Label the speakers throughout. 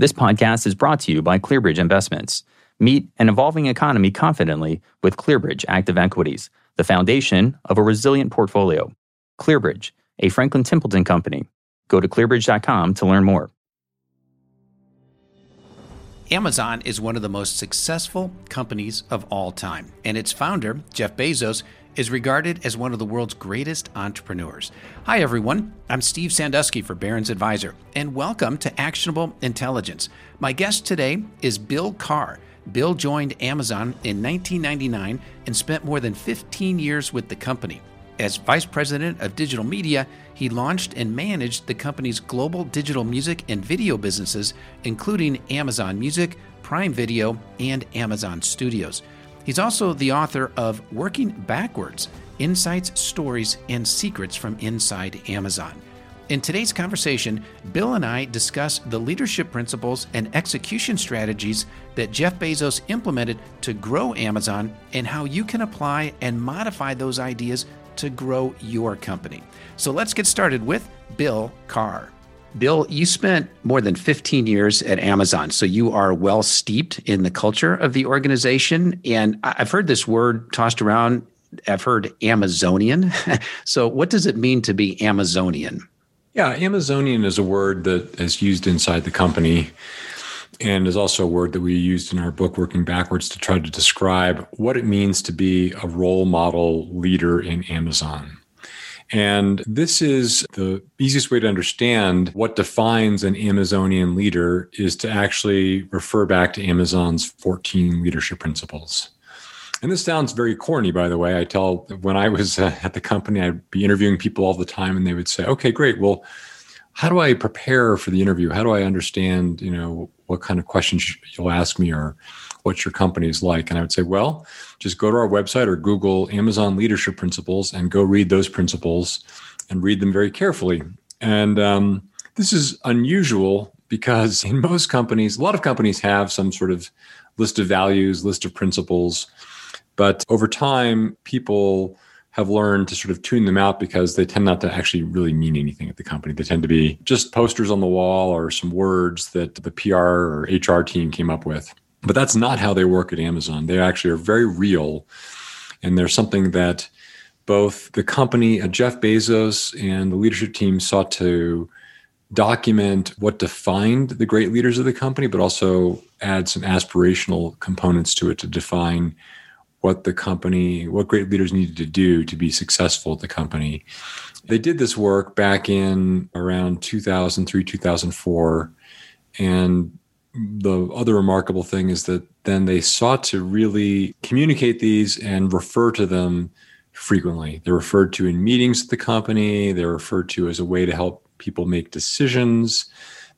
Speaker 1: This podcast is brought to you by ClearBridge Investments. Meet an evolving economy confidently with ClearBridge Active Equities, the foundation of a resilient portfolio. ClearBridge, a Franklin Templeton company. Go to clearbridge.com to learn more.
Speaker 2: Amazon is one of the most successful companies of all time, and its founder, Jeff Bezos, is regarded as one of the world's greatest entrepreneurs. Hi, everyone. I'm Steve Sandusky for Barron's Advisor, and welcome to Actionable Intelligence. My guest today is Bill Carr. Bill joined Amazon in 1999 and spent more than 15 years with the company. As vice president of digital media, he launched and managed the company's global digital music and video businesses, including Amazon Music, Prime Video, and Amazon Studios. He's also the author of Working Backwards Insights, Stories, and Secrets from Inside Amazon. In today's conversation, Bill and I discuss the leadership principles and execution strategies that Jeff Bezos implemented to grow Amazon and how you can apply and modify those ideas to grow your company. So let's get started with Bill Carr. Bill, you spent more than 15 years at Amazon, so you are well steeped in the culture of the organization. And I've heard this word tossed around. I've heard Amazonian. so, what does it mean to be Amazonian?
Speaker 3: Yeah, Amazonian is a word that is used inside the company and is also a word that we used in our book, Working Backwards, to try to describe what it means to be a role model leader in Amazon. And this is the easiest way to understand what defines an Amazonian leader is to actually refer back to Amazon's 14 leadership principles. And this sounds very corny, by the way. I tell when I was uh, at the company, I'd be interviewing people all the time, and they would say, "Okay, great. Well, how do I prepare for the interview? How do I understand, you know, what kind of questions you'll ask me, or what your company is like?" And I would say, "Well, just go to our website or Google Amazon leadership principles and go read those principles and read them very carefully. And um, this is unusual because in most companies, a lot of companies have some sort of list of values, list of principles. But over time, people have learned to sort of tune them out because they tend not to actually really mean anything at the company. They tend to be just posters on the wall or some words that the PR or HR team came up with. But that's not how they work at Amazon. They actually are very real. And there's something that both the company, uh, Jeff Bezos, and the leadership team sought to document what defined the great leaders of the company, but also add some aspirational components to it to define what the company, what great leaders needed to do to be successful at the company. They did this work back in around 2003, 2004. And the other remarkable thing is that then they sought to really communicate these and refer to them frequently. They're referred to in meetings at the company, they're referred to as a way to help people make decisions.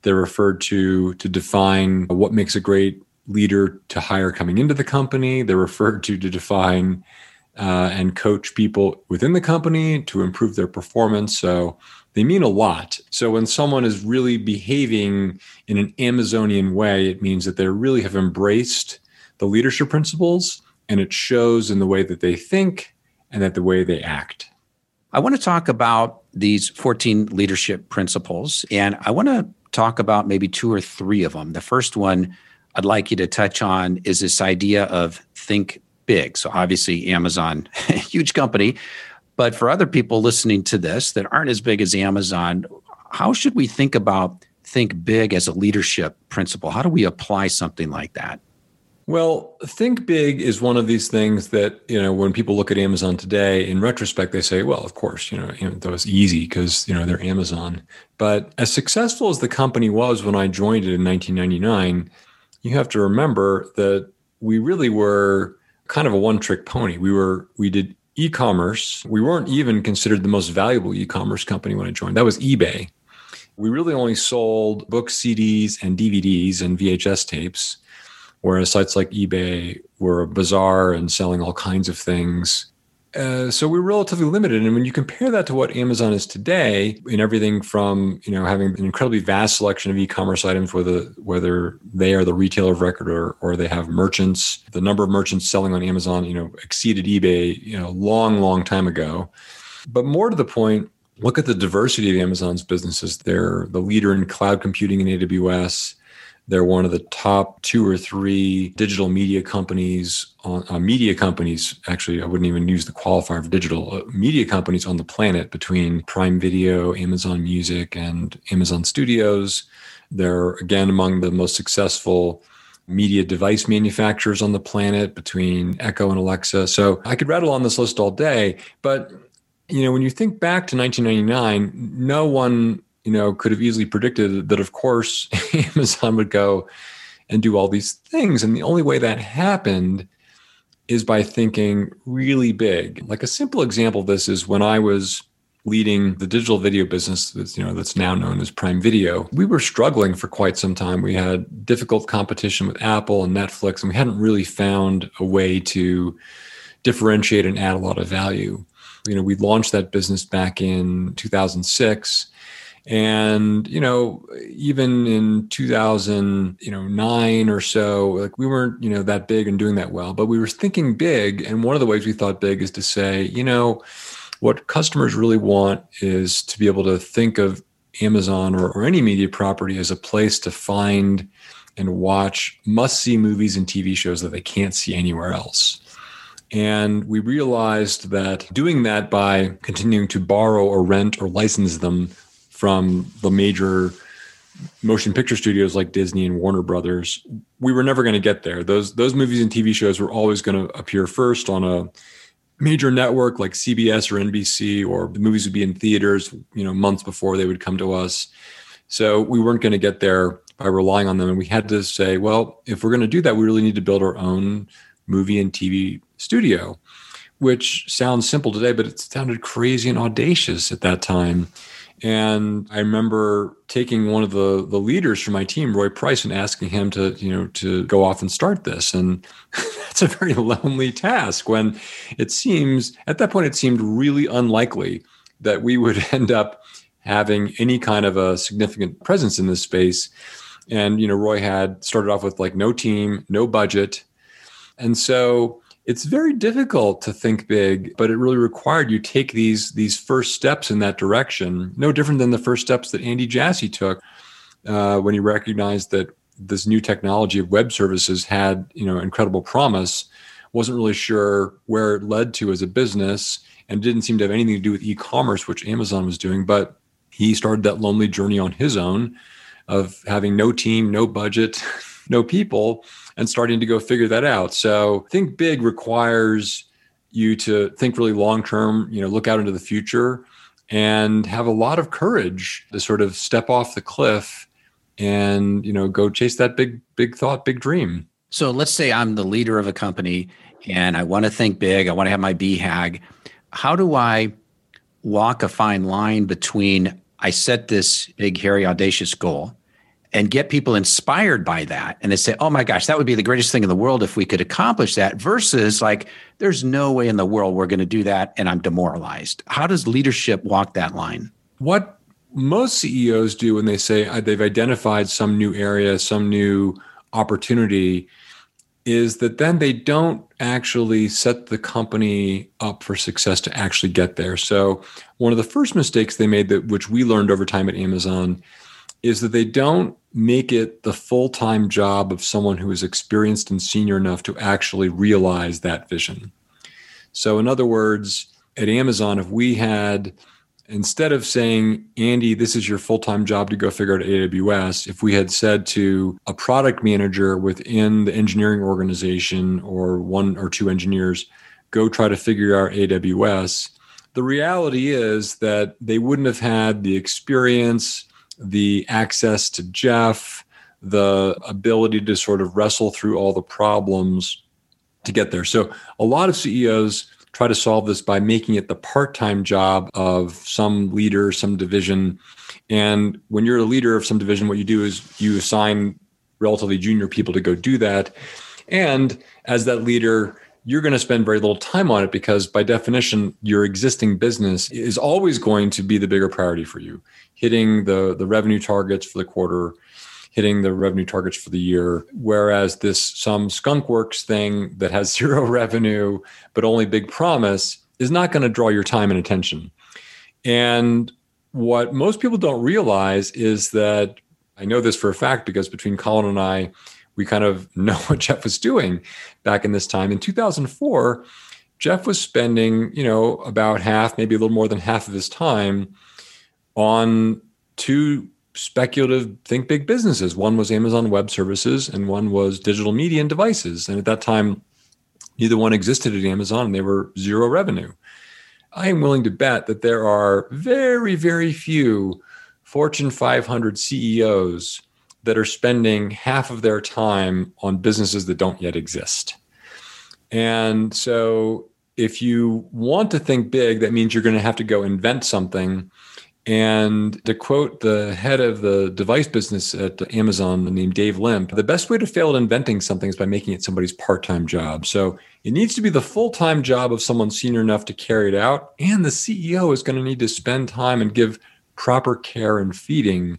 Speaker 3: They're referred to to define what makes a great leader to hire coming into the company. They're referred to to define uh, and coach people within the company to improve their performance. So they mean a lot. So when someone is really behaving in an Amazonian way, it means that they really have embraced the leadership principles and it shows in the way that they think and that the way they act.
Speaker 2: I want to talk about these 14 leadership principles and I want to talk about maybe two or three of them. The first one I'd like you to touch on is this idea of think big. So obviously Amazon, a huge company, but for other people listening to this that aren't as big as Amazon, how should we think about think big as a leadership principle? How do we apply something like that?
Speaker 3: Well, think big is one of these things that, you know, when people look at Amazon today, in retrospect, they say, well, of course, you know, that was easy because, you know, they're Amazon. But as successful as the company was when I joined it in 1999, you have to remember that we really were kind of a one trick pony. We were, we did e-commerce we weren't even considered the most valuable e-commerce company when i joined. That was ebay. We really only sold books cds and dvds and vhs tapes whereas sites like ebay were a bazaar and selling all kinds of things uh, so we're relatively limited. And when you compare that to what amazon is today in everything from you know having an incredibly vast selection of e-commerce items whether whether they are the retailer of record or, or they have merchants the number of merchants selling on amazon you know exceeded ebay you know long long time ago. But more to the point look at the diversity of amazon's businesses. They're the leader in cloud computing in aws They're one of the top two or three digital media companies on uh, media companies. Actually, I wouldn't even use the qualifier of digital uh, media companies on the planet between Prime Video, Amazon Music, and Amazon Studios. They're again among the most successful media device manufacturers on the planet between Echo and Alexa. So I could rattle on this list all day, but you know, when you think back to 1999, no one you know, could have easily predicted that, of course, Amazon would go and do all these things. And the only way that happened is by thinking really big. Like a simple example of this is when I was leading the digital video business that's you know that's now known as Prime Video. We were struggling for quite some time. We had difficult competition with Apple and Netflix and we hadn't really found a way to differentiate and add a lot of value. You know, we launched that business back in 2006 and you know even in 2009 or so like we weren't you know that big and doing that well but we were thinking big. And one of the ways we thought big is to say you know what customers really want is to be able to think of amazon or, or any media property as a place to find and watch must see movies and tv shows that they can't see anywhere else. And we realized that doing that by continuing to borrow or rent or license them from the major motion picture studios like Disney and Warner Brothers, we were never going to get there. Those those movies and TV shows were always going to appear first on a major network like CBS or NBC, or the movies would be in theaters, you know, months before they would come to us. So we weren't going to get there by relying on them, and we had to say, well, if we're going to do that, we really need to build our own movie and TV studio, which sounds simple today, but it sounded crazy and audacious at that time. And I remember taking one of the the leaders from my team, Roy Price, and asking him to, you know, to go off and start this. And that's a very lonely task when it seems at that point it seemed really unlikely that we would end up having any kind of a significant presence in this space. And you know, Roy had started off with like no team, no budget. And so it's very difficult to think big, but it really required you take these these first steps in that direction. No different than the first steps that Andy Jassy took uh, when he recognized that this new technology of web services had you know incredible promise. wasn't really sure where it led to as a business, and didn't seem to have anything to do with e-commerce, which Amazon was doing. But he started that lonely journey on his own of having no team, no budget, no people and starting to go figure that out. So think big requires you to think really long term, you know, look out into the future and have a lot of courage to sort of step off the cliff and, you know, go chase that big big thought, big dream.
Speaker 2: So let's say I'm the leader of a company and I want to think big, I want to have my BHAG. How do I walk a fine line between I set this big, hairy, audacious goal and get people inspired by that. And they say oh my gosh that would be the greatest thing in the world if we could accomplish that versus like there's no way in the world we're going to do that and i'm demoralized. How does leadership walk that line?
Speaker 3: What most ceos do when they say uh, they've identified some new area some new opportunity is that then they don't actually set the company up for success to actually get there. So one of the first mistakes they made that which we learned over time at amazon is that they don't make it the full time job of someone who is experienced and senior enough to actually realize that vision. So, in other words, at Amazon, if we had, instead of saying, Andy, this is your full time job to go figure out AWS, if we had said to a product manager within the engineering organization or one or two engineers, go try to figure out AWS, the reality is that they wouldn't have had the experience the access to Jeff, the ability to sort of wrestle through all the problems to get there. So a lot of CEOs try to solve this by making it the part-time job of some leader, some division. And when you're a leader of some division, what you do is you assign relatively junior people to go do that. And as that leader, you're going to spend very little time on it because by definition your existing business is always going to be the bigger priority for you. Hitting the the revenue targets for the quarter hitting the revenue targets for the year whereas this some skunkworks thing that has zero revenue but only big promise is not going to draw your time and attention. And what most people don't realize is that I know this for a fact because between Colin and I, we kind of know what Jeff was doing back in this time. In 2004, Jeff was spending, you know, about half, maybe a little more than half of his time on two speculative think big businesses. One was Amazon Web Services and one was digital media and devices. And at that time, neither one existed at Amazon and they were zero revenue. I am willing to bet that there are very, very few Fortune 500 CEOs that are spending half of their time on businesses that don't yet exist. And so if you want to think big, that means you're going to have to go invent something. And to quote the head of the device business at Amazon named Dave Limp, the best way to fail at inventing something is by making it somebody's part time job. So it needs to be the full time job of someone senior enough to carry it out. And the CEO is going to need to spend time and give proper care and feeding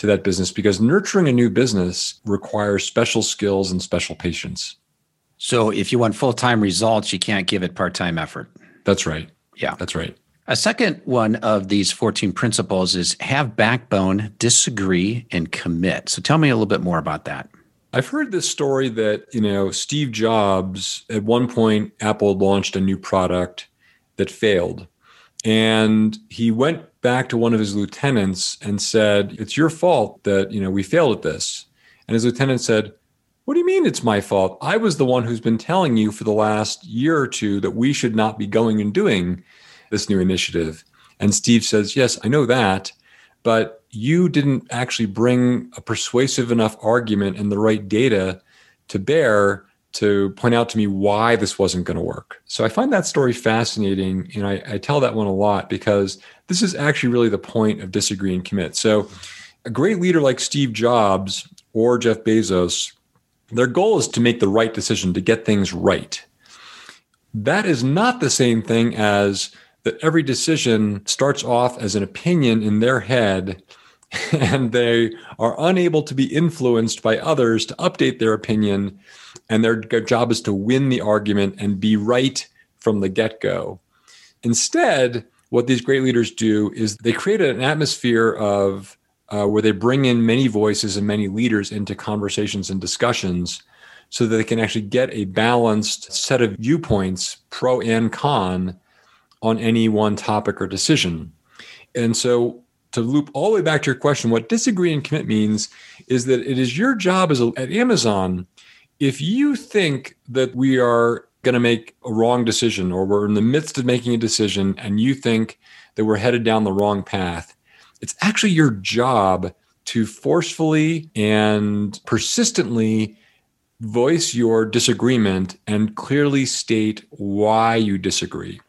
Speaker 3: to that business because nurturing a new business requires special skills and special patience.
Speaker 2: So if you want full time results, you can't give it part time effort.
Speaker 3: That's right.
Speaker 2: Yeah.
Speaker 3: That's right.
Speaker 2: A second one of these 14 principles is have backbone, disagree, and commit. So tell me a little bit more about that.
Speaker 3: I've heard this story that, you know, Steve Jobs, at one point, Apple launched a new product that failed. And he went back to one of his lieutenants and said, It's your fault that, you know, we failed at this. And his lieutenant said, what do you mean it's my fault? I was the one who's been telling you for the last year or two that we should not be going and doing this new initiative. And Steve says, Yes, I know that, but you didn't actually bring a persuasive enough argument and the right data to bear to point out to me why this wasn't going to work. So I find that story fascinating. And I, I, tell that one a lot because this is actually really the point of disagree and commit. So a great leader like Steve Jobs or Jeff Bezos their goal is to make the right decision, to get things right. That is not the same thing as that every decision starts off as an opinion in their head and they are unable to be influenced by others to update their opinion. And their, job is to win the argument and be right from the get go. Instead, what these great leaders do is they create an atmosphere of uh, where they bring in many voices and many leaders into conversations and discussions so that they can actually get a balanced set of viewpoints, pro and con, on any one topic or decision. And so, to loop all the way back to your question, what disagree and commit means is that it is your job as a, at Amazon. If you think that we are going to make a wrong decision or we're in the midst of making a decision and you think that we're headed down the wrong path, it's actually your job to forcefully and persistently voice your disagreement and clearly state why you disagree.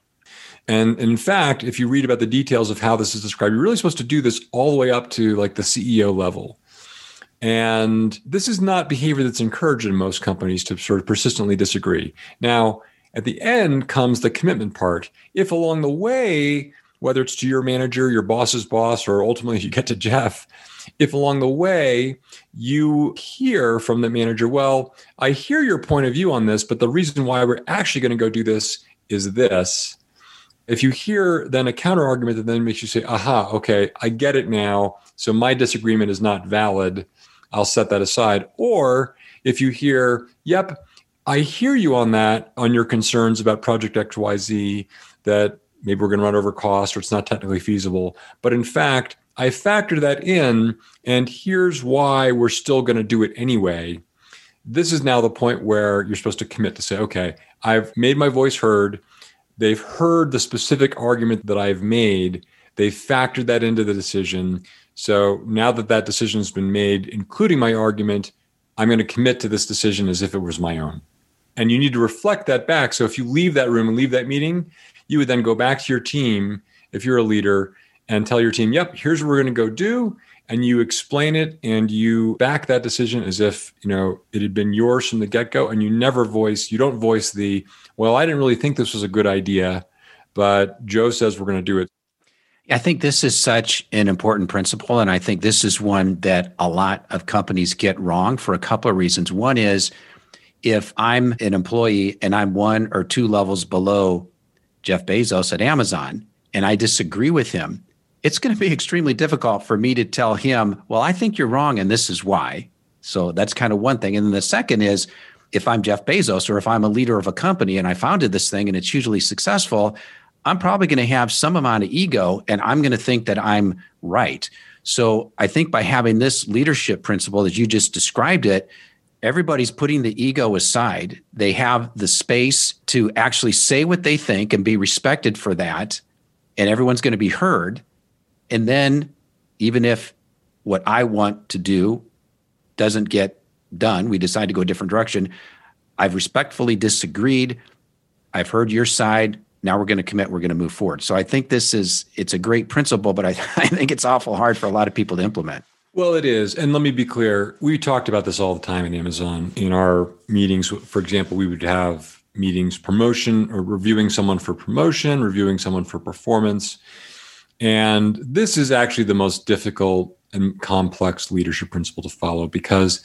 Speaker 3: And, in fact, if you read about the details of how this is described, you're really supposed to do this all the way up to like the CEO level. And this is not behavior that's encouraged in most companies to sort of persistently disagree. Now, at the end comes the commitment part. If along the way whether it's to your manager, your boss's boss, or ultimately you get to Jeff, if along the way you hear from the manager, well, I hear your point of view on this, but the reason why we're actually going to go do this is this. If you hear then a counter argument that then makes you say, aha, okay, I get it now. So my disagreement is not valid. I'll set that aside. Or if you hear, yep, I hear you on that, on your concerns about Project XYZ, that maybe we're going to run over cost or it's not technically feasible. But in fact, I factor that in, and here's why we're still going to do it anyway. This is now the point where you're supposed to commit to say, okay, I've made my voice heard. They've heard the specific argument that I've made. They've factored that into the decision. So now that that decision has been made, including my argument, I'm going to commit to this decision as if it was my own. And you need to reflect that back. So if you leave that room and leave that meeting, you would then go back to your team if you're a leader and tell your team, yep, here's what we're going to go do. And you explain it and you back that decision as if, you know, it had been yours from the get go. And you never voice, you don't voice the, well, I didn't really think this was a good idea, but Joe says we're going to do it.
Speaker 2: I think this is such an important principle. And I think this is one that a lot of companies get wrong for a couple of reasons. One is if I'm an employee and I'm one or two levels below Jeff Bezos at Amazon and I disagree with him, it's going to be extremely difficult for me to tell him, well, I think you're wrong and this is why. So that's kind of one thing. And then the second is if I'm Jeff Bezos or if I'm a leader of a company and I founded this thing and it's hugely successful, I'm probably going to have some amount of ego and I'm going to think that I'm right. So I think by having this leadership principle that you just described it, everybody's putting the ego aside. They have the space to actually say what they think and be respected for that. And everyone's going to be heard. And then, even if what I want to do doesn't get done, we decide to go a different direction. I've respectfully disagreed. I've heard your side. Now we're going to commit we're going to move forward. So i think this is it's a great principle but I, I think it's awful hard for a lot of people to implement.
Speaker 3: Well it is. And let me be clear we talked about this all the time in amazon. In our meetings for example we would have meetings promotion or reviewing someone for promotion reviewing someone for performance and this is actually the most difficult and complex leadership principle to follow because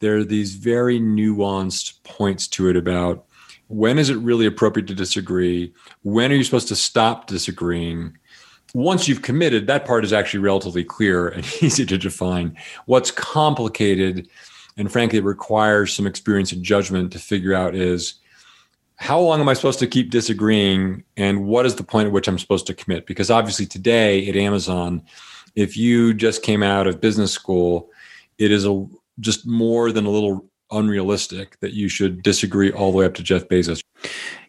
Speaker 3: there are these very nuanced points to it about when is it really appropriate to disagree? When are you supposed to stop disagreeing? Once you've committed, that part is actually relatively clear and easy to define. What's complicated and frankly requires some experience and judgment to figure out is how long am I supposed to keep disagreeing and what is the point at which I'm supposed to commit? Because obviously today at Amazon, if you just came out of business school, it is a just more than a little unrealistic that you should disagree all the way up to Jeff Bezos.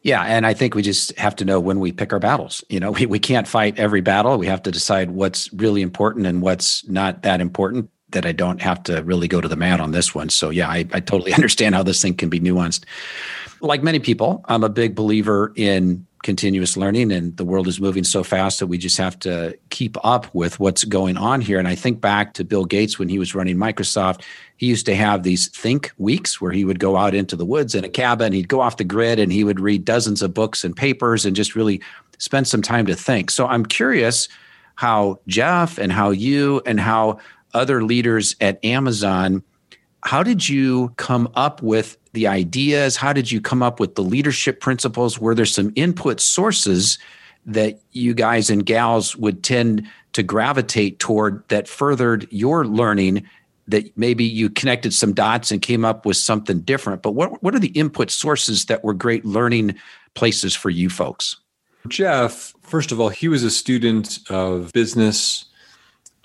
Speaker 2: Yeah, and I think we just have to know when we pick our battles. You know, we, we can't fight every battle. We have to decide what's really important and what's not that important that I don't have to really go to the mat on this one. So yeah, I, I totally understand how this thing can be nuanced. Like many people, I'm a big believer in continuous learning and the world is moving so fast that we just have to keep up with what's going on here. And i think back to bill gates when he was running microsoft he used to have these think weeks where he would go out into the woods in a cabin he'd go off the grid and he would read dozens of books and papers and just really spend some time to think. So i'm curious how jeff and how you and how other leaders at amazon how did you come up with the ideas? How did you come up with the leadership principles? Were there some input sources that you guys and gals would tend to gravitate toward that furthered your learning? That maybe you connected some dots and came up with something different. But what, what are the input sources that were great learning places for you folks?
Speaker 3: Jeff, first of all, he was a student of business,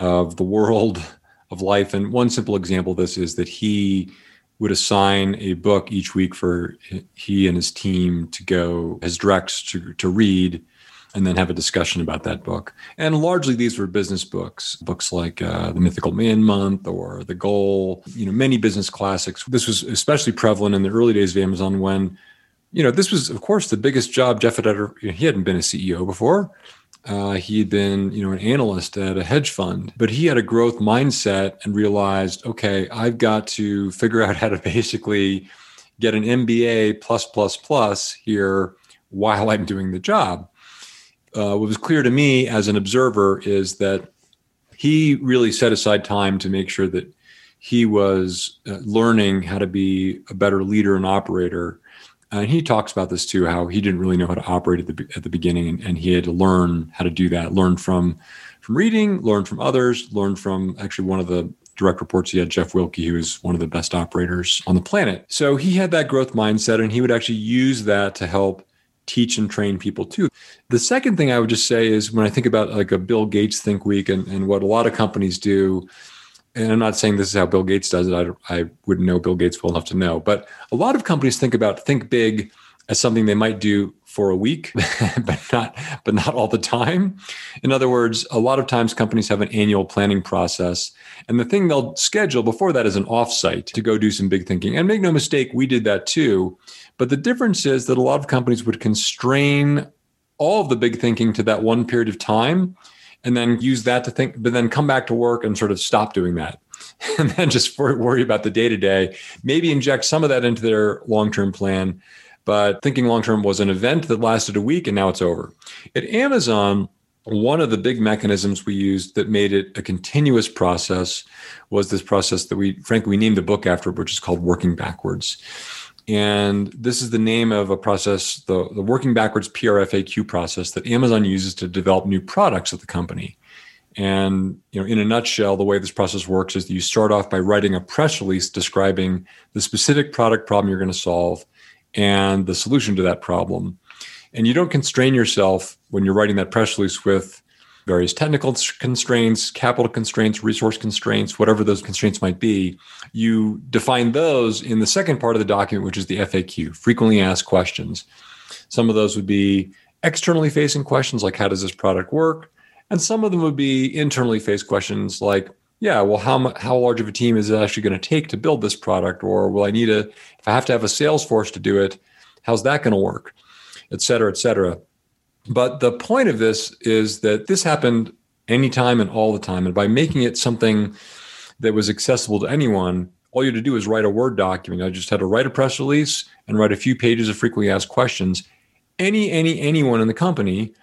Speaker 3: of the world, of life. And one simple example of this is that he would assign a book each week for he and his team to go as directs to, to read and then have a discussion about that book. And largely these were business books, books like uh, The Mythical Man Month or The Goal, you know, many business classics. This was especially prevalent in the early days of Amazon when, you know, this was, of course, the biggest job Jeff had ever, he hadn't been a CEO before. Uh, he'd been, you know, an analyst at a hedge fund, but he had a growth mindset and realized, okay, I've got to figure out how to basically get an MBA plus plus plus here while I'm doing the job. Uh, what was clear to me as an observer is that he really set aside time to make sure that he was uh, learning how to be a better leader and operator and he talks about this too, how he didn't really know how to operate at the at the beginning, and, and he had to learn how to do that. Learn from from reading, learn from others, learn from actually one of the direct reports he had, Jeff Wilke, who was one of the best operators on the planet. So he had that growth mindset, and he would actually use that to help teach and train people too. The second thing I would just say is when I think about like a Bill Gates Think Week and, and what a lot of companies do and I'm not saying this is how Bill Gates does it. I, I wouldn't know Bill Gates well enough to know, but a lot of companies think about think big as something they might do for a week, but not but not all the time. In other words, a lot of times companies have an annual planning process, and the thing they'll schedule before that is an offsite to go do some big thinking. And make no mistake, we did that too. But the difference is that a lot of companies would constrain all of the big thinking to that one period of time and then use that to think, but then come back to work and sort of stop doing that. And then just worry about the day to day, maybe inject some of that into their long term plan. But thinking long term was an event that lasted a week and now it's over. At Amazon, one of the big mechanisms we used that made it a continuous process was this process that we, frankly, we named the book after, which is called Working Backwards. And this is the name of a process, the, the working backwards PRFAQ process that Amazon uses to develop new products at the company. And you know, in a nutshell, the way this process works is that you start off by writing a press release describing the specific product problem you're going to solve and the solution to that problem. And you don't constrain yourself when you're writing that press release with various technical constraints, capital constraints, resource constraints, whatever those constraints might be. You define those in the second part of the document, which is the FAQ, frequently asked questions. Some of those would be externally facing questions like how does this product work? And some of them would be internally faced questions like, yeah, well, how how large of a team is it actually going to take to build this product? Or will I need a if I have to have a sales force to do it, how's that going to work? Et cetera, et cetera. But the point of this is that this happened anytime and all the time. And by making it something that was accessible to anyone, all you had to do is write a Word document. I just had to write a press release and write a few pages of frequently asked questions. Any, any, anyone in the company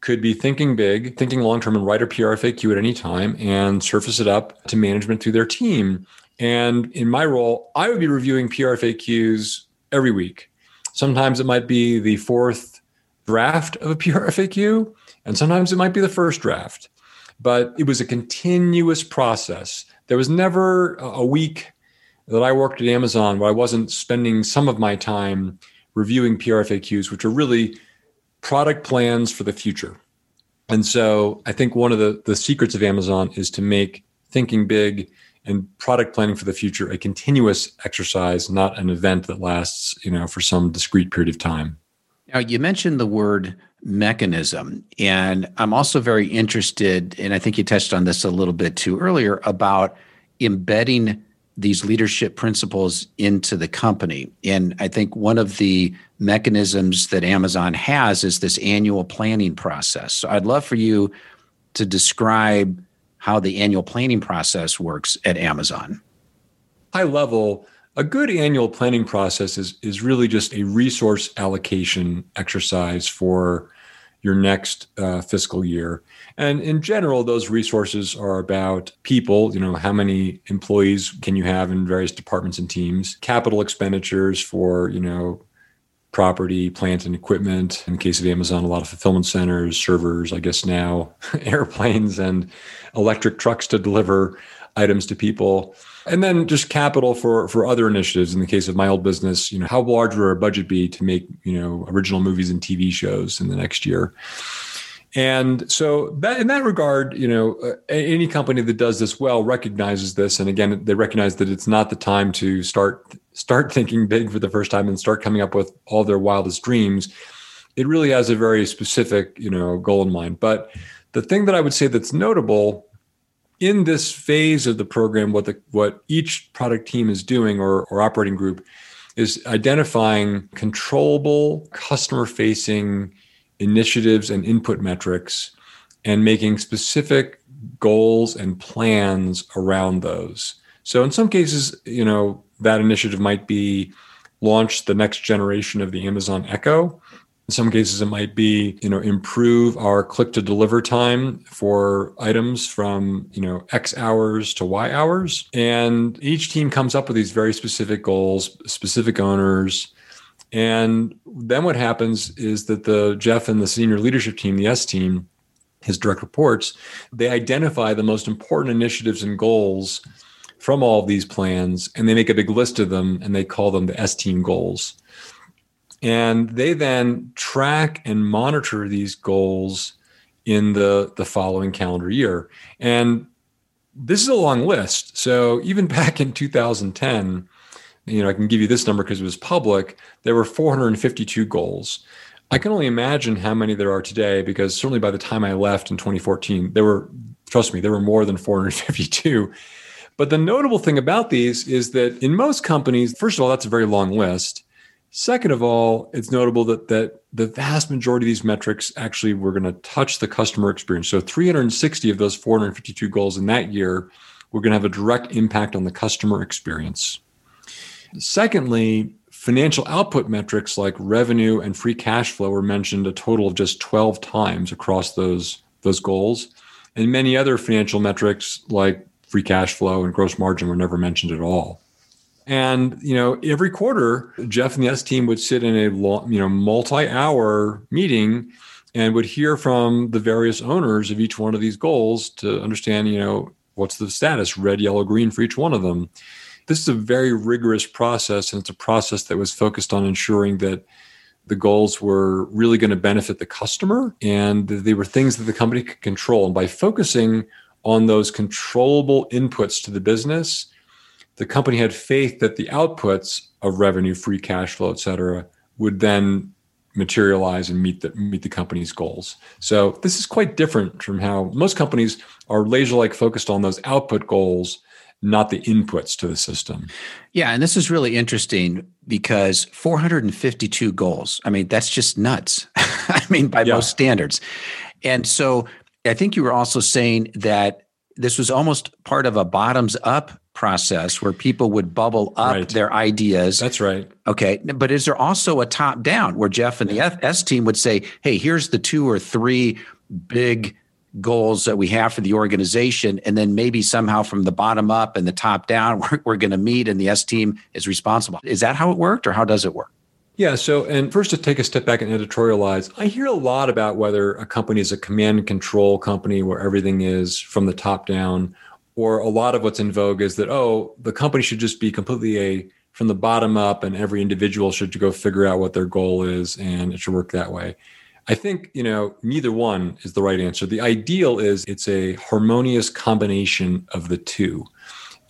Speaker 3: could be thinking big, thinking long term, and write a PRFAQ at any time and surface it up to management through their team. And in my role, I would be reviewing PRFAQs every week. Sometimes it might be the fourth draft of a PRFAQ, and sometimes it might be the first draft. But it was a continuous process. There was never a week that I worked at Amazon where I wasn't spending some of my time reviewing PRFAQs, which are really product plans for the future. And so I think one of the, the secrets of Amazon is to make thinking big and product planning for the future a continuous exercise, not an event that lasts, you know, for some discrete period of time.
Speaker 2: Now, you mentioned the word mechanism, and I'm also very interested, and I think you touched on this a little bit too earlier, about embedding these leadership principles into the company. And I think one of the mechanisms that Amazon has is this annual planning process. So I'd love for you to describe how the annual planning process works at Amazon.
Speaker 3: High level, a good annual planning process is is really just a resource allocation exercise for your next uh, fiscal year. And in general those resources are about people you know how many employees can you have in various departments and teams capital expenditures for you know property plant and equipment in the case of amazon a lot of fulfillment centers servers i guess now airplanes and electric trucks to deliver items to people. And then just capital for for other initiatives. In the case of my old business, you know, how large would our budget be to make, you know, original movies and TV shows in the next year? And so that in that regard, you know, uh, any company that does this well recognizes this and again they recognize that it's not the time to start start thinking big for the first time and start coming up with all their wildest dreams. It really has a very specific, you know, goal in mind. But the thing that I would say that's notable in this phase of the program, what the what each product team is doing or, or operating group is identifying controllable customer facing initiatives and input metrics and making specific goals and plans around those. So in some cases, you know, that initiative might be launch the next generation of the Amazon Echo in some cases, it might be, you know, improve our click to deliver time for items from, you know, X hours to Y hours. And each team comes up with these very specific goals, specific owners. And then what happens is that the Jeff and the senior leadership team, the S team, his direct reports, they identify the most important initiatives and goals from all of these plans and they make a big list of them and they call them the S team goals. And they then track and monitor these goals in the, the following calendar year. And this is a long list. So even back in 2010, you know, I can give you this number because it was public, there were 452 goals. I can only imagine how many there are today because certainly by the time I left in 2014, there were, trust me, there were more than 452. But the notable thing about these is that in most companies, first of all, that's a very long list. Second of all, it's notable that that the vast majority of these metrics actually were going to touch the customer experience. So 360 of those 452 goals in that year were going to have a direct impact on the customer experience. Secondly, financial output metrics like revenue and free cash flow were mentioned a total of just 12 times across those those goals. And many other financial metrics like free cash flow and gross margin were never mentioned at all. And you know, every quarter, Jeff and the S team would sit in a long, you know multi-hour meeting and would hear from the various owners of each one of these goals to understand, you know, what's the status, red, yellow, green for each one of them. This is a very rigorous process, and it's a process that was focused on ensuring that the goals were really going to benefit the customer and they were things that the company could control. And by focusing on those controllable inputs to the business, the company had faith that the outputs of revenue, free cash flow, et cetera, would then materialize and meet the meet the company's goals. So this is quite different from how most companies are laser like focused on those output goals, not the inputs to the system.
Speaker 2: Yeah, and this is really interesting because 452 goals. I mean, that's just nuts. I mean, by yeah. most standards. And so I think you were also saying that this was almost part of a bottoms up process where people would bubble up right. their ideas.
Speaker 3: That's right.
Speaker 2: Okay. But is there also a top down where Jeff and the S team would say, hey, here's the two or three big goals that we have for the organization. And then maybe somehow from the bottom up and the top down, we're, we're going to meet and the S team is responsible. Is that how it worked or how does it work?
Speaker 3: Yeah. So, and first to take a step back and editorialize, I hear a lot about whether a company is a command and control company where everything is from the top down, or a lot of what's in vogue is that oh the company should just be completely a from the bottom up and every individual should go figure out what their goal is and it should work that way. I think you know neither one is the right answer. The ideal is it's a harmonious combination of the two.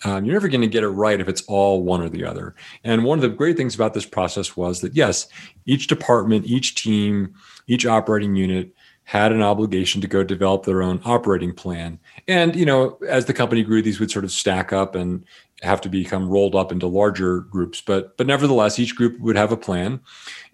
Speaker 3: Um, you're never going to get it right if it's all one or the other. And one of the great things about this process was that yes each department each team each operating unit had an obligation to go develop their own operating plan. And, you know, as the company grew, these would sort of stack up and have to become rolled up into larger groups. But but nevertheless, each group would have a plan.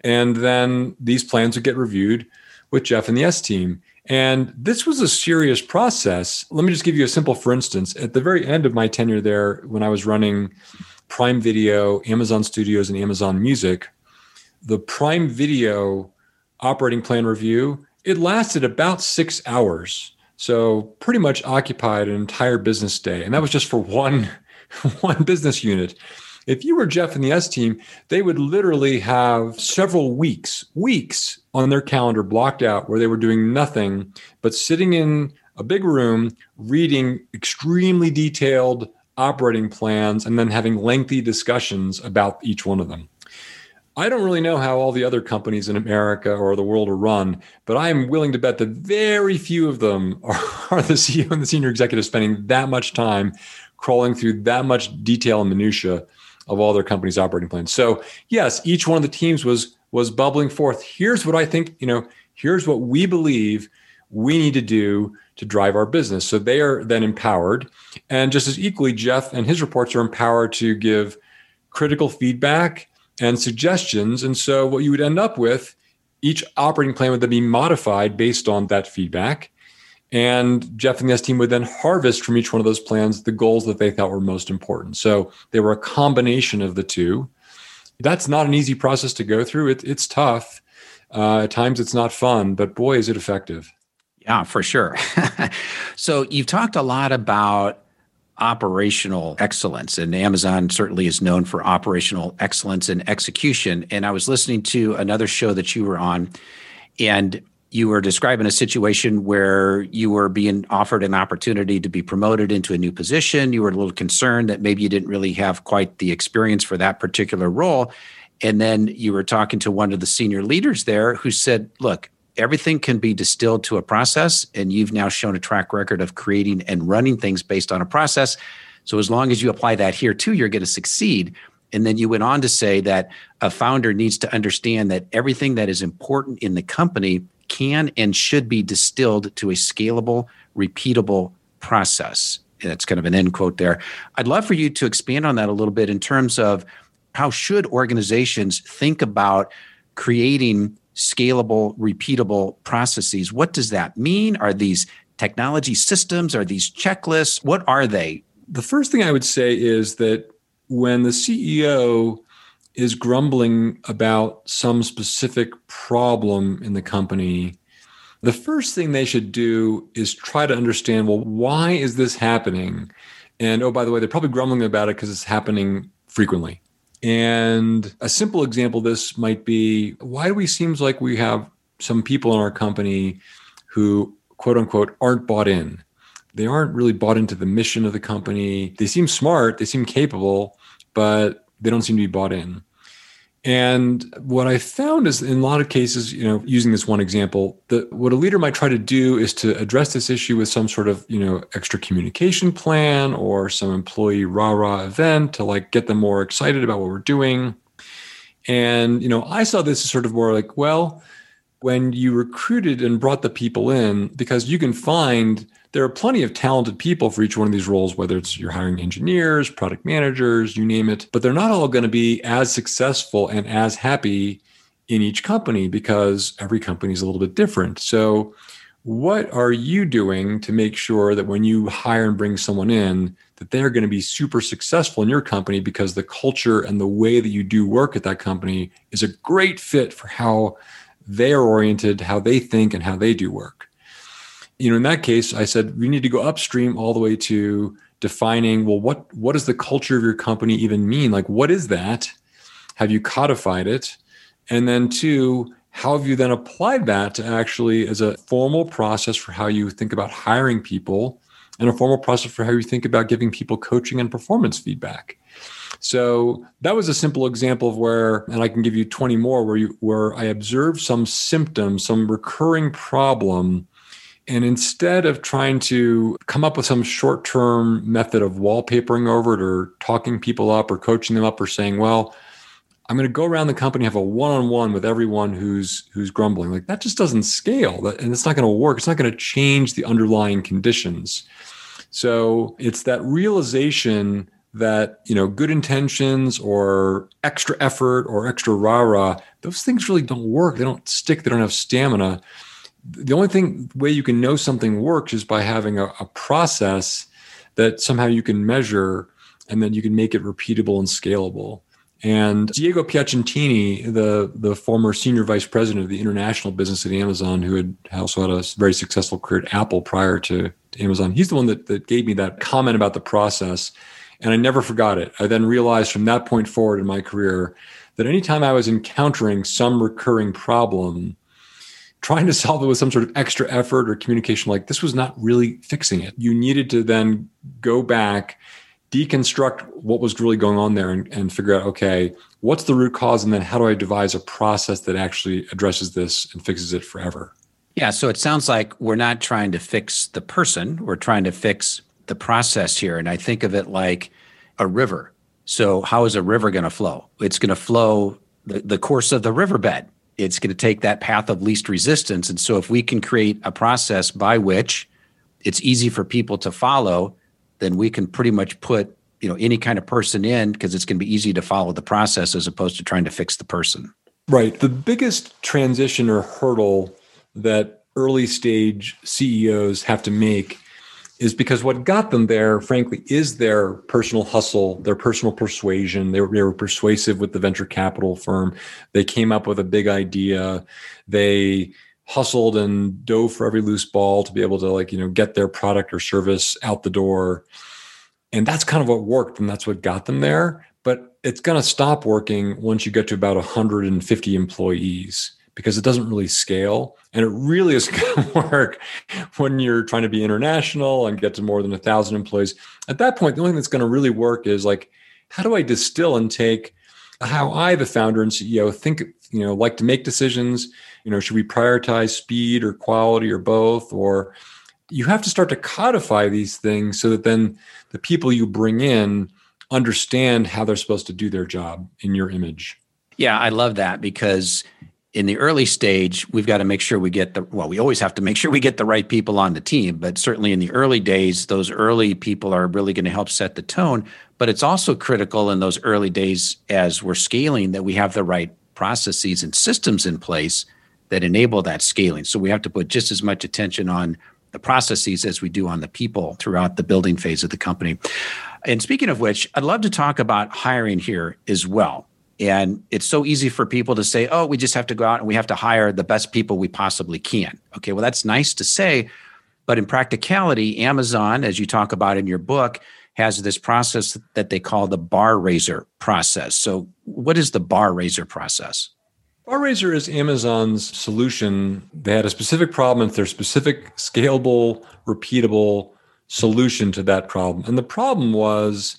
Speaker 3: And then these plans would get reviewed with Jeff and the S team. And this was a serious process. Let me just give you a simple for instance. At the very end of my tenure there, when I was running Prime Video, Amazon Studios, and Amazon Music, the Prime Video operating plan review it lasted about six hours. So pretty much occupied an entire business day. And that was just for one, one business unit. If you were Jeff and the S team, they would literally have several weeks, weeks on their calendar blocked out where they were doing nothing but sitting in a big room, reading extremely detailed operating plans, and then having lengthy discussions about each one of them. I don't really know how all the other companies in America or the world are run, but I am willing to bet that very few of them are, are the CEO and the senior executive spending that much time crawling through that much detail and minutia of all their company's operating plans. So yes, each one of the teams was was bubbling forth. Here's what I think, you know, here's what we believe we need to do to drive our business. So they are then empowered. And just as equally, Jeff and his reports are empowered to give critical feedback and suggestions. And so what you would end up with, each operating plan would then be modified based on that feedback. And Jeff and the S team would then harvest from each one of those plans the goals that they thought were most important. So they were a combination of the two. That's not an easy process to go through. It, it's tough. Uh, at times it's not fun, but boy, is it effective.
Speaker 2: Yeah, for sure. so you've talked a lot about operational excellence. And Amazon certainly is known for operational excellence and execution. And I was listening to another show that you were on, and you were describing a situation where you were being offered an opportunity to be promoted into a new position. You were a little concerned that maybe you didn't really have quite the experience for that particular role. And then you were talking to one of the senior leaders there who said, Look, everything can be distilled to a process and you've now shown a track record of creating and running things based on a process. So as long as you apply that here too you're going to succeed. And then you went on to say that a founder needs to understand that everything that is important in the company can and should be distilled to a scalable repeatable process. And that's kind of an end quote there. I'd love for you to expand on that a little bit in terms of how should organizations think about creating scalable, repeatable processes. What does that mean? Are these technology systems? Are these checklists? What are they?
Speaker 3: The first thing I would say is that when the CEO is grumbling about some specific problem in the company, the first thing they should do is try to understand well, why is this happening? And oh, by the way, they're probably grumbling about it because it's happening frequently. And a simple example of this might be why do we seems like we have some people in our company who quote unquote aren't bought in. They aren't really bought into the mission of the company. They seem smart, they seem capable, but they don't seem to be bought in. And what I found is in a lot of cases, you know, using this one example, that what a leader might try to do is to address this issue with some sort of, you know, extra communication plan or some employee rah-rah event to like get them more excited about what we're doing. And, you know, I saw this as sort of more like, well, when you recruited and brought the people in, because you can find there are plenty of talented people for each one of these roles, whether it's you're hiring engineers, product managers, you name it, but they're not all going to be as successful and as happy in each company because every company is a little bit different. So, what are you doing to make sure that when you hire and bring someone in, that they're going to be super successful in your company because the culture and the way that you do work at that company is a great fit for how they are oriented, how they think, and how they do work you know, in that case, I said we need to go upstream all the way to defining well, what what does the culture of your company even mean? Like, what is that? Have you codified it? And then two, how have you then applied that to actually as a formal process for how you think about hiring people and a formal process for how you think about giving people coaching and performance feedback? So that was a simple example of where, and I can give you 20 more where you where I observed some symptom, some recurring problem and instead of trying to come up with some short term method of wallpapering over it or talking people up or coaching them up or saying, well, I'm going to go around the company, have a one on one with everyone who's who's grumbling. Like that just doesn't scale, and it's not going to work. It's not going to change the underlying conditions. So it's that realization that you know good intentions or extra effort or extra rah rah, those things really don't work. They don't stick. They don't have stamina the only thing way you can know something works is by having a, a process that somehow you can measure and then you can make it repeatable and scalable. And Diego Piacentini, the, the former senior vice president of the international business at Amazon, who had also had a very successful career at Apple prior to, to Amazon, he's the one that, that gave me that comment about the process. And I never forgot it. I then realized from that point forward in my career that anytime I was encountering some recurring problem, trying to solve it with some sort of extra effort or communication like this was not really fixing it. You needed to then go back, deconstruct what was really going on there and, and figure out, okay, what's the root cause? And then how do I devise a process that actually addresses this and fixes it forever?
Speaker 2: Yeah. So it sounds like we're not trying to fix the person, we're trying to fix the process here. And I think of it like a river. So, how is a river going to flow? It's going to flow the, the course of the riverbed it's going to take that path of least resistance. And so, if we can create a process by which it's easy for people to follow, then we can pretty much put you know any kind of person in because it's going to be easy to follow the process as opposed to trying to fix the person.
Speaker 3: Right. The biggest transition or hurdle that early stage CEOs have to make is because what got them there, frankly, is their personal hustle, their personal persuasion. They were, they were persuasive with the venture capital firm. They came up with a big idea. They hustled and dove for every loose ball to be able to like you know get their product or service out the door and that's kind of what worked and that's what got them there but it's going to stop working once you get to about 150 employees because it doesn't really scale. And it really is going to work when you're trying to be international and get to more than a thousand employees. At that point, the only thing that's going to really work is like, how do I distill and take how I, the founder and CEO, think, you know, like to make decisions? You know, should we prioritize speed or quality or both? Or you have to start to codify these things so that then the people you bring in understand how they're supposed to do their job in your image.
Speaker 2: Yeah, I love that because in the early stage, we've got to make sure we get the well, we always have to make sure we get the right people on the team, but certainly in the early days, those early people are really going to help set the tone. But it's also critical in those early days as we're scaling that we have the right processes and systems in place that enable that scaling. So we have to put just as much attention on the processes as we do on the people throughout the building phase of the company. And speaking of which, I'd love to talk about hiring here as well and it's so easy for people to say, oh, we just have to go out and we have to hire the best people we possibly can. Okay, well, that's nice to say. But in practicality, Amazon, as you talk about in your book, has this process that they call the bar raiser process. So, what is the bar raiser process?
Speaker 3: Bar raiser is Amazon's solution. They had a specific problem, it's their specific, scalable, repeatable solution to that problem. And the problem was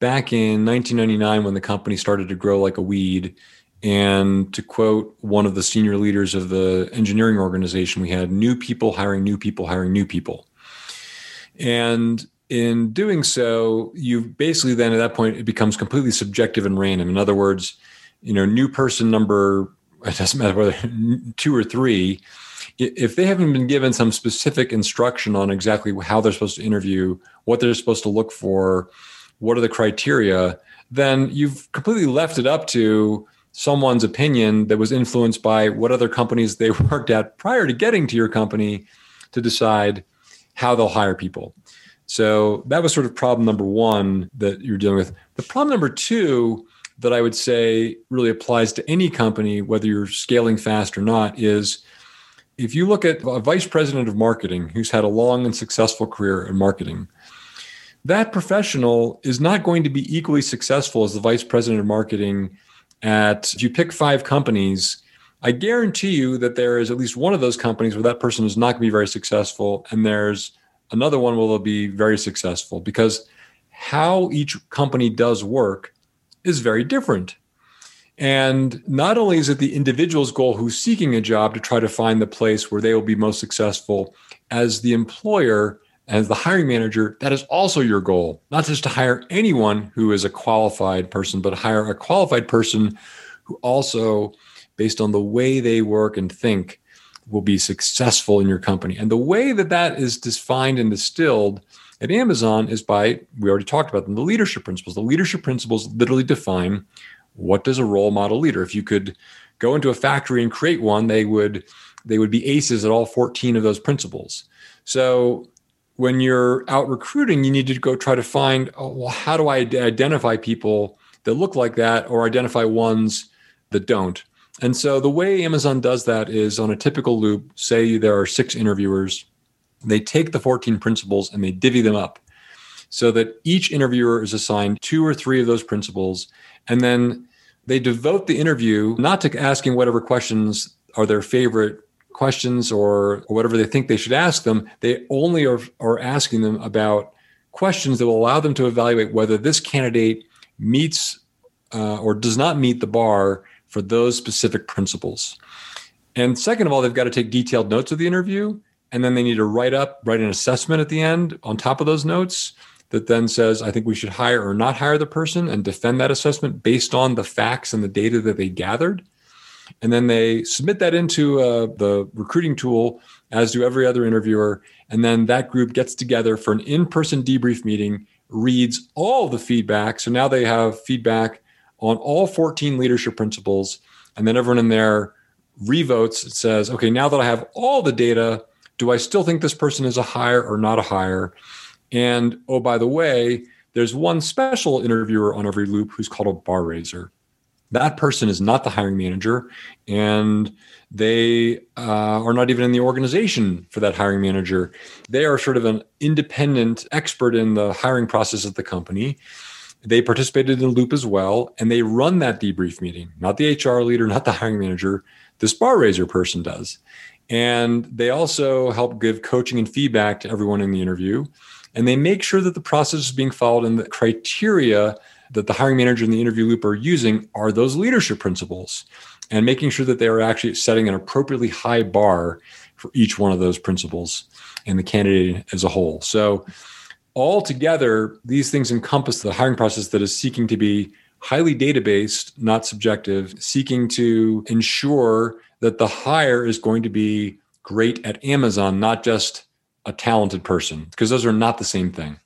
Speaker 3: back in 1999 when the company started to grow like a weed. And to quote one of the senior leaders of the engineering organization, we had new people hiring new people, hiring new people. And in doing so, you basically then at that point it becomes completely subjective and random. In other words, you know, new person number it doesn't matter whether two or three, if they haven't been given some specific instruction on exactly how they're supposed to interview, what they're supposed to look for, what are the criteria, then you've completely left it up to someone's opinion that was influenced by what other companies they worked at prior to getting to your company to decide how they'll hire people. So that was sort of problem number one that you're dealing with. The problem number two that I would say really applies to any company, whether you're scaling fast or not, is if you look at a vice president of marketing who's had a long and successful career in marketing, that professional is not going to be equally successful as the vice president of marketing at, if you pick five companies, I guarantee you that there is at least one of those companies where that person is not going to be very successful. And there's another one where they'll be very successful because how each company does work is very different. And not only is it the individual's goal who's seeking a job to try to find the place where they will be most successful, as the employer, as the hiring manager, that is also your goal, not just to hire anyone who is a qualified person, but hire a qualified person who also, based on the way they work and think, will be successful in your company. And the way that that is defined and distilled at Amazon is by, we already talked about them, the leadership principles. The leadership principles literally define what does a role model leader. If you could go into a factory and create one, they would they would be aces at all 14 of those principles. So when you're out recruiting, you need to go try to find, oh, well, how do I identify people that look like that or identify ones that don't? And so the way Amazon does that is on a typical loop, say there are six interviewers, they take the 14 principles and they divvy them up so that each interviewer is assigned two or three of those principles. And then they devote the interview not to asking whatever questions are their favorite questions or, whatever they think they should ask them. They only are, are asking them about questions that will allow them to evaluate whether this candidate meets uh, or does not meet the bar for those specific principles. And second of all, they've got to take detailed notes of the interview and then they need to write up write an assessment at the end on top of those notes that then says i think we should hire or not hire the person and defend that assessment based on the facts and the data that they gathered and then they submit that into uh, the recruiting tool as do every other interviewer and then that group gets together for an in-person debrief meeting reads all the feedback so now they have feedback on all 14 leadership principles and then everyone in there revotes it says okay now that i have all the data do I still think this person is a hire or not a hire? And oh, by the way, there's one special interviewer on every loop who's called a bar raiser. That person is not the hiring manager, and they uh, are not even in the organization for that hiring manager. They are sort of an independent expert in the hiring process at the company. They participated in the loop as well, and they run that debrief meeting, not the HR leader, not the hiring manager. This bar raiser person does. And they also help give coaching and feedback to everyone in the interview. And they make sure that the process is being followed and the criteria that the hiring manager and the interview loop are using are those leadership principles and making sure that they are actually setting an appropriately high bar for each one of those principles and the candidate as a whole. So, altogether, these things encompass the hiring process that is seeking to be highly data based, not subjective, seeking to ensure that the hire is going to be great at Amazon, not just a talented person, because those are not the same thing.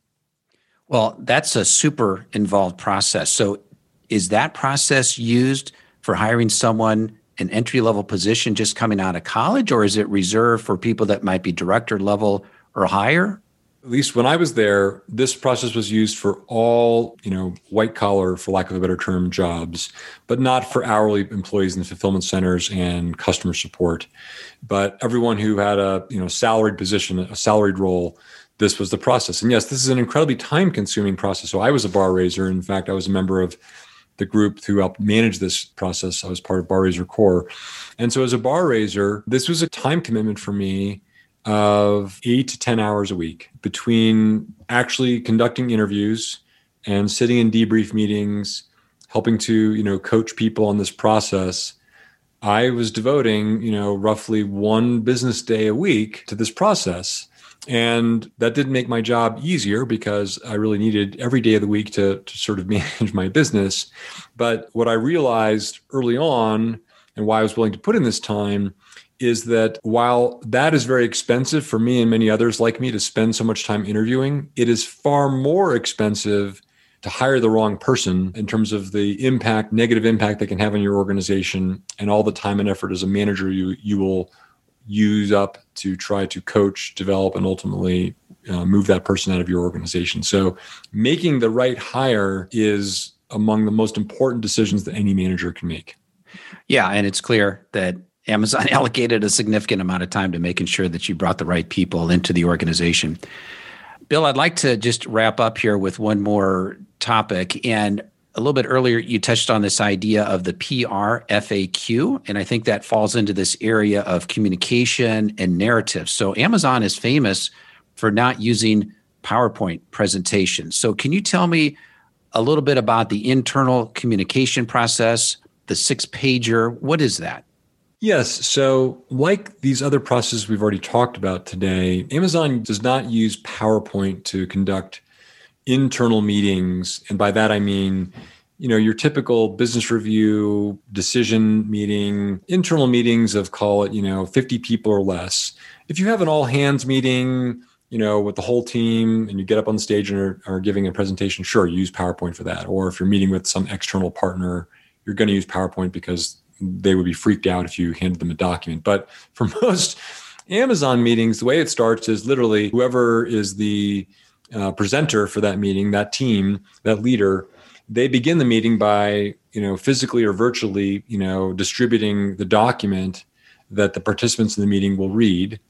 Speaker 2: Well, that's a super involved process. So, is that process used for hiring someone an entry level position just coming out of college, or is it reserved for people that might be director level or higher?
Speaker 3: at least when I was there, this process was used for all, you know, white collar, for lack of a better term, jobs, but not for hourly employees in the fulfillment centers and customer support. But everyone who had a, you know, salaried position, a salaried role, this was the process. And yes, this is an incredibly time consuming process. So I was a bar raiser. In fact, I was a member of the group who helped manage this process. I was part of Bar Raiser Core. And so as a bar raiser, this was a time commitment for me of eight to 10 hours a week between actually conducting interviews and sitting in debrief meetings, helping to, you know, coach people on this process. I was devoting, you know, roughly one business day a week to this process. And that didn't make my job easier because I really needed every day of the week to, to sort of manage my business. But what I realized early on and why I was willing to put in this time is that while that is very expensive for me and many others like me to spend so much time interviewing, it is far more expensive to hire the wrong person in terms of the impact, negative impact they can have on your organization and all the time and effort as a manager you you will use up to try to coach, develop, and ultimately uh, move that person out of your organization. So, making the right hire is among the most important decisions that any manager can make.
Speaker 2: Yeah, and it's clear that Amazon allocated a significant amount of time to making sure that you brought the right people into the organization. Bill, I'd like to just wrap up here with one more topic. And a little bit earlier, you touched on this idea of the PR FAQ. And I think that falls into this area of communication and narrative. So Amazon is famous for not using PowerPoint presentations. So can you tell me a little bit about the internal communication process, the six pager? What is that?
Speaker 3: Yes. So, like these other processes we've already talked about today, Amazon does not use PowerPoint to conduct internal meetings. And by that, I mean, you know, your typical business review, decision meeting, internal meetings of call it, you know, 50 people or less. If you have an all hands meeting, you know, with the whole team and you get up on the stage and are, are giving a presentation, sure, use PowerPoint for that. Or if you're meeting with some external partner, you're going to use PowerPoint because they would be freaked out if you handed them a document. But for most Amazon meetings, the way it starts is literally whoever is the uh, presenter for that meeting, that team, that leader, they begin the meeting by you know physically or virtually you know distributing the document that the participants in the meeting will read.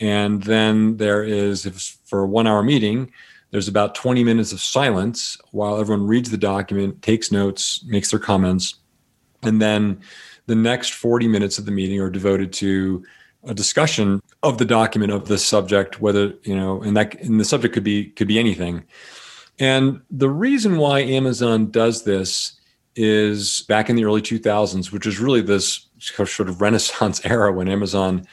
Speaker 3: And then there is for a one hour meeting there's about 20 minutes of silence while everyone reads the document takes notes makes their comments. And then the next 40 minutes of the meeting are devoted to a discussion of the document of the subject whether you know and that and the subject could be could be anything and the reason why amazon does this is back in the early 2000s which is really this sort of renaissance era when amazon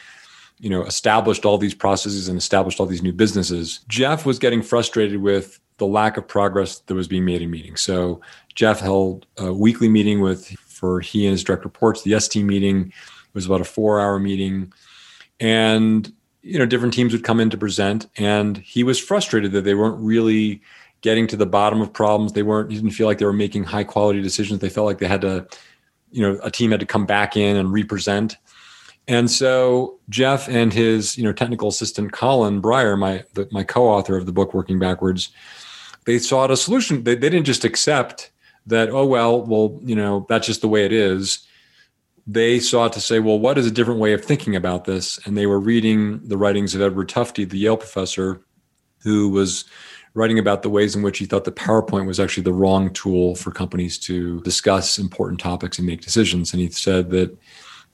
Speaker 3: you know established all these processes and established all these new businesses jeff was getting frustrated with the lack of progress that was being made in meetings so jeff held a weekly meeting with for he and his direct reports. The ST meeting was about a four hour meeting. And, you know, different teams would come in to present. And he was frustrated that they weren't really getting to the bottom of problems. They weren't, he didn't feel like they were making high quality decisions. They felt like they had to, you know, a team had to come back in and represent. And so Jeff and his, you know, technical assistant Colin Bryar, my the, my co-author of the book Working Backwards, they sought a solution. They, they didn't just accept that oh well well you know that's just the way it is they sought to say well what is a different way of thinking about this and they were reading the writings of edward tufte the yale professor who was writing about the ways in which he thought that powerpoint was actually the wrong tool for companies to discuss important topics and make decisions and he said that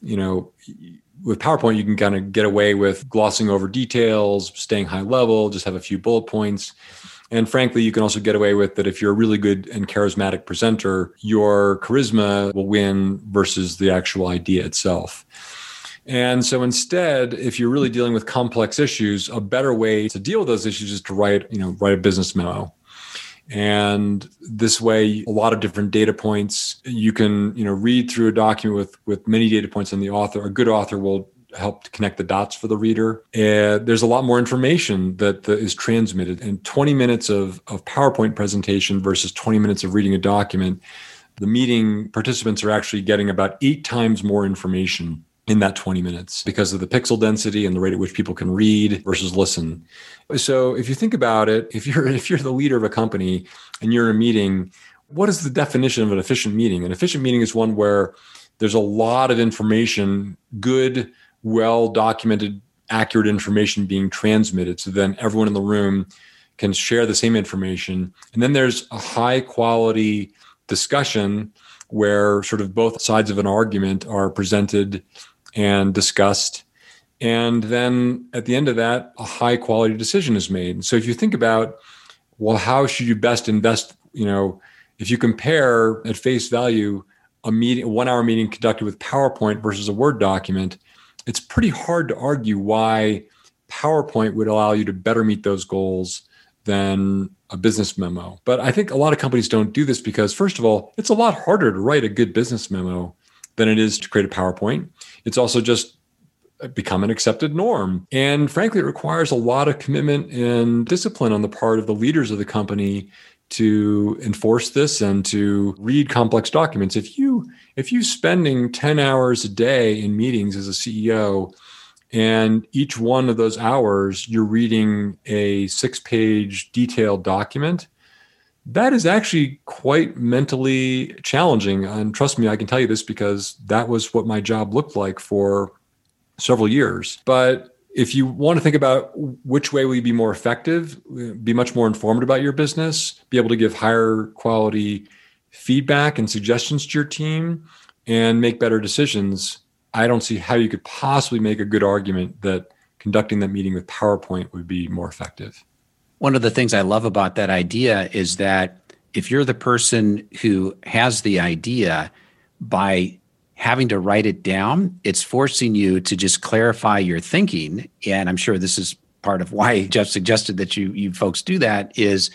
Speaker 3: you know with PowerPoint, you can kind of get away with glossing over details, staying high level, just have a few bullet points. And frankly, you can also get away with that if you're a really good and charismatic presenter, your charisma will win versus the actual idea itself. And so instead, if you're really dealing with complex issues, a better way to deal with those issues is to write, you know, write a business memo. And this way, a lot of different data points. You can, you know, read through a document with with many data points on the author. A good author will help connect the dots for the reader. And there's a lot more information that is transmitted. And 20 minutes of, of PowerPoint presentation versus 20 minutes of reading a document, the meeting participants are actually getting about eight times more information in that 20 minutes because of the pixel density and the rate at which people can read versus listen. So if you think about it, if you're if you're the leader of a company and you're in a meeting, what is the definition of an efficient meeting? An efficient meeting is one where there's a lot of information, good well documented, accurate information being transmitted. So then everyone in the room can share the same information. And then there's a high quality discussion where sort of both sides of an argument are presented and discussed. And then at the end of that, a high quality decision is made. So if you think about, well, how should you best invest? You know, if you compare at face value a meeting, a one hour meeting conducted with PowerPoint versus a Word document, it's pretty hard to argue why PowerPoint would allow you to better meet those goals than a business memo. But I think a lot of companies don't do this because, first of all, it's a lot harder to write a good business memo than it is to create a PowerPoint. It's also just become an accepted norm. And frankly, it requires a lot of commitment and discipline on the part of the leaders of the company to enforce this and to read complex documents. If you if you spending 10 hours a day in meetings as a CEO and each one of those hours you're reading a six-page detailed document, that is actually quite mentally challenging. And trust me, I can tell you this because that was what my job looked like for several years. But if you want to think about which way will you be more effective, be much more informed about your business, be able to give higher quality feedback and suggestions to your team, and make better decisions, I don't see how you could possibly make a good argument that conducting that meeting with PowerPoint would be more effective.
Speaker 2: One of the things I love about that idea is that if you're the person who has the idea, by having to write it down, it's forcing you to just clarify your thinking. And I'm sure this is part of why Jeff suggested that you you folks do that is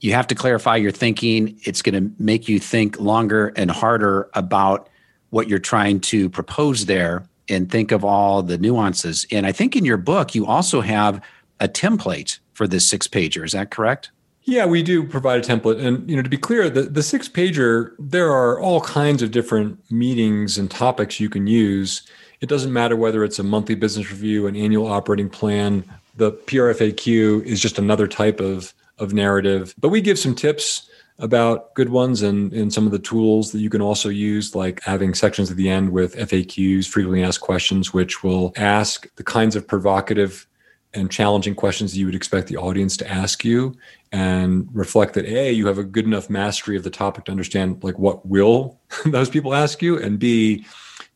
Speaker 2: you have to clarify your thinking. It's going to make you think longer and harder about what you're trying to propose there and think of all the nuances. And I think in your book, you also have a template for this six pager. Is that correct?
Speaker 3: Yeah, we do provide a template. And you know, to be clear, the, the six pager, there are all kinds of different meetings and topics you can use. It doesn't matter whether it's a monthly business review, an annual operating plan. The PRFAQ is just another type of, of narrative. But we give some tips about good ones and, and some of the tools that you can also use, like having sections at the end with FAQs, frequently asked questions, which will ask the kinds of provocative and challenging questions that you would expect the audience to ask you and reflect that a you have a good enough mastery of the topic to understand like what will those people ask you and b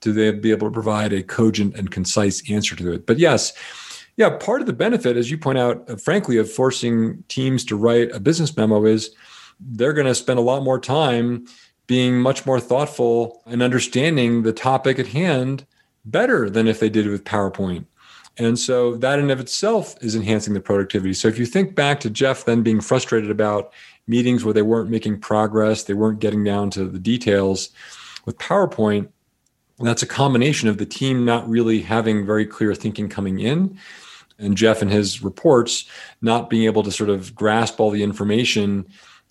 Speaker 3: do they be able to provide a cogent and concise answer to it? But yes yeah part of the benefit as you point out uh, frankly of forcing teams to write a business memo is they're going to spend a lot more time being much more thoughtful and understanding the topic at hand better than if they did it with powerpoint and so that in of itself is enhancing the productivity. So if you think back to Jeff then being frustrated about meetings where they weren't making progress, they weren't getting down to the details with PowerPoint, that's a combination of the team not really having very clear thinking coming in and Jeff and his reports not being able to sort of grasp all the information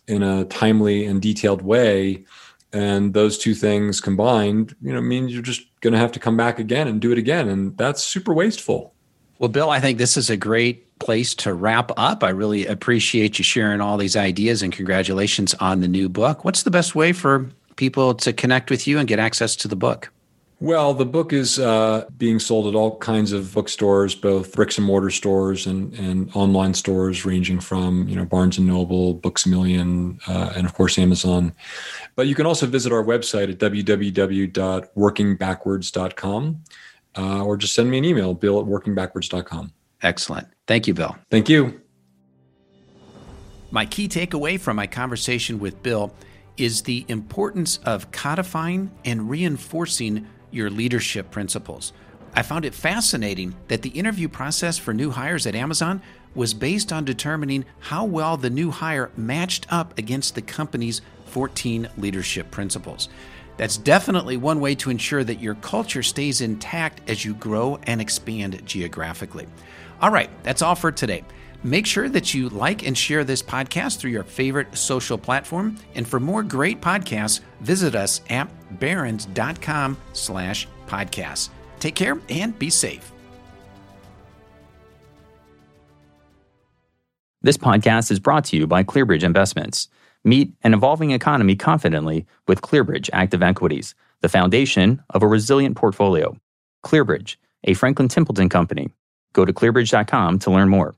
Speaker 3: in a timely and detailed way and those two things combined you know means you're just going to have to come back again and do it again and that's super wasteful
Speaker 2: well, Bill, I think this is a great place to wrap up. I really appreciate you sharing all these ideas and congratulations on the new book. What's the best way for people to connect with you and get access to the book?
Speaker 3: Well, the book is uh, being sold at all kinds of bookstores, both bricks and mortar stores and, and online stores, ranging from you know Barnes and Noble, Books a Million, uh, and of course Amazon. But you can also visit our website at www.workingbackwards.com uh, or just send me an email, bill at workingbackwards.com.
Speaker 2: Excellent. Thank you, Bill.
Speaker 3: Thank you.
Speaker 2: My key takeaway from my conversation with Bill is the importance of codifying and reinforcing your leadership principles. I found it fascinating that the interview process for new hires at Amazon was based on determining how well the new hire matched up against the company's 14 leadership principles. That's definitely one way to ensure that your culture stays intact as you grow and expand geographically. All right, that's all for today. Make sure that you like and share this podcast through your favorite social platform. And for more great podcasts, visit us at barons.com slash podcasts. Take care and be safe.
Speaker 1: This podcast is brought to you by ClearBridge Investments. Meet an evolving economy confidently with ClearBridge Active Equities, the foundation of a resilient portfolio. ClearBridge, a Franklin Templeton company. Go to clearbridge.com to learn more.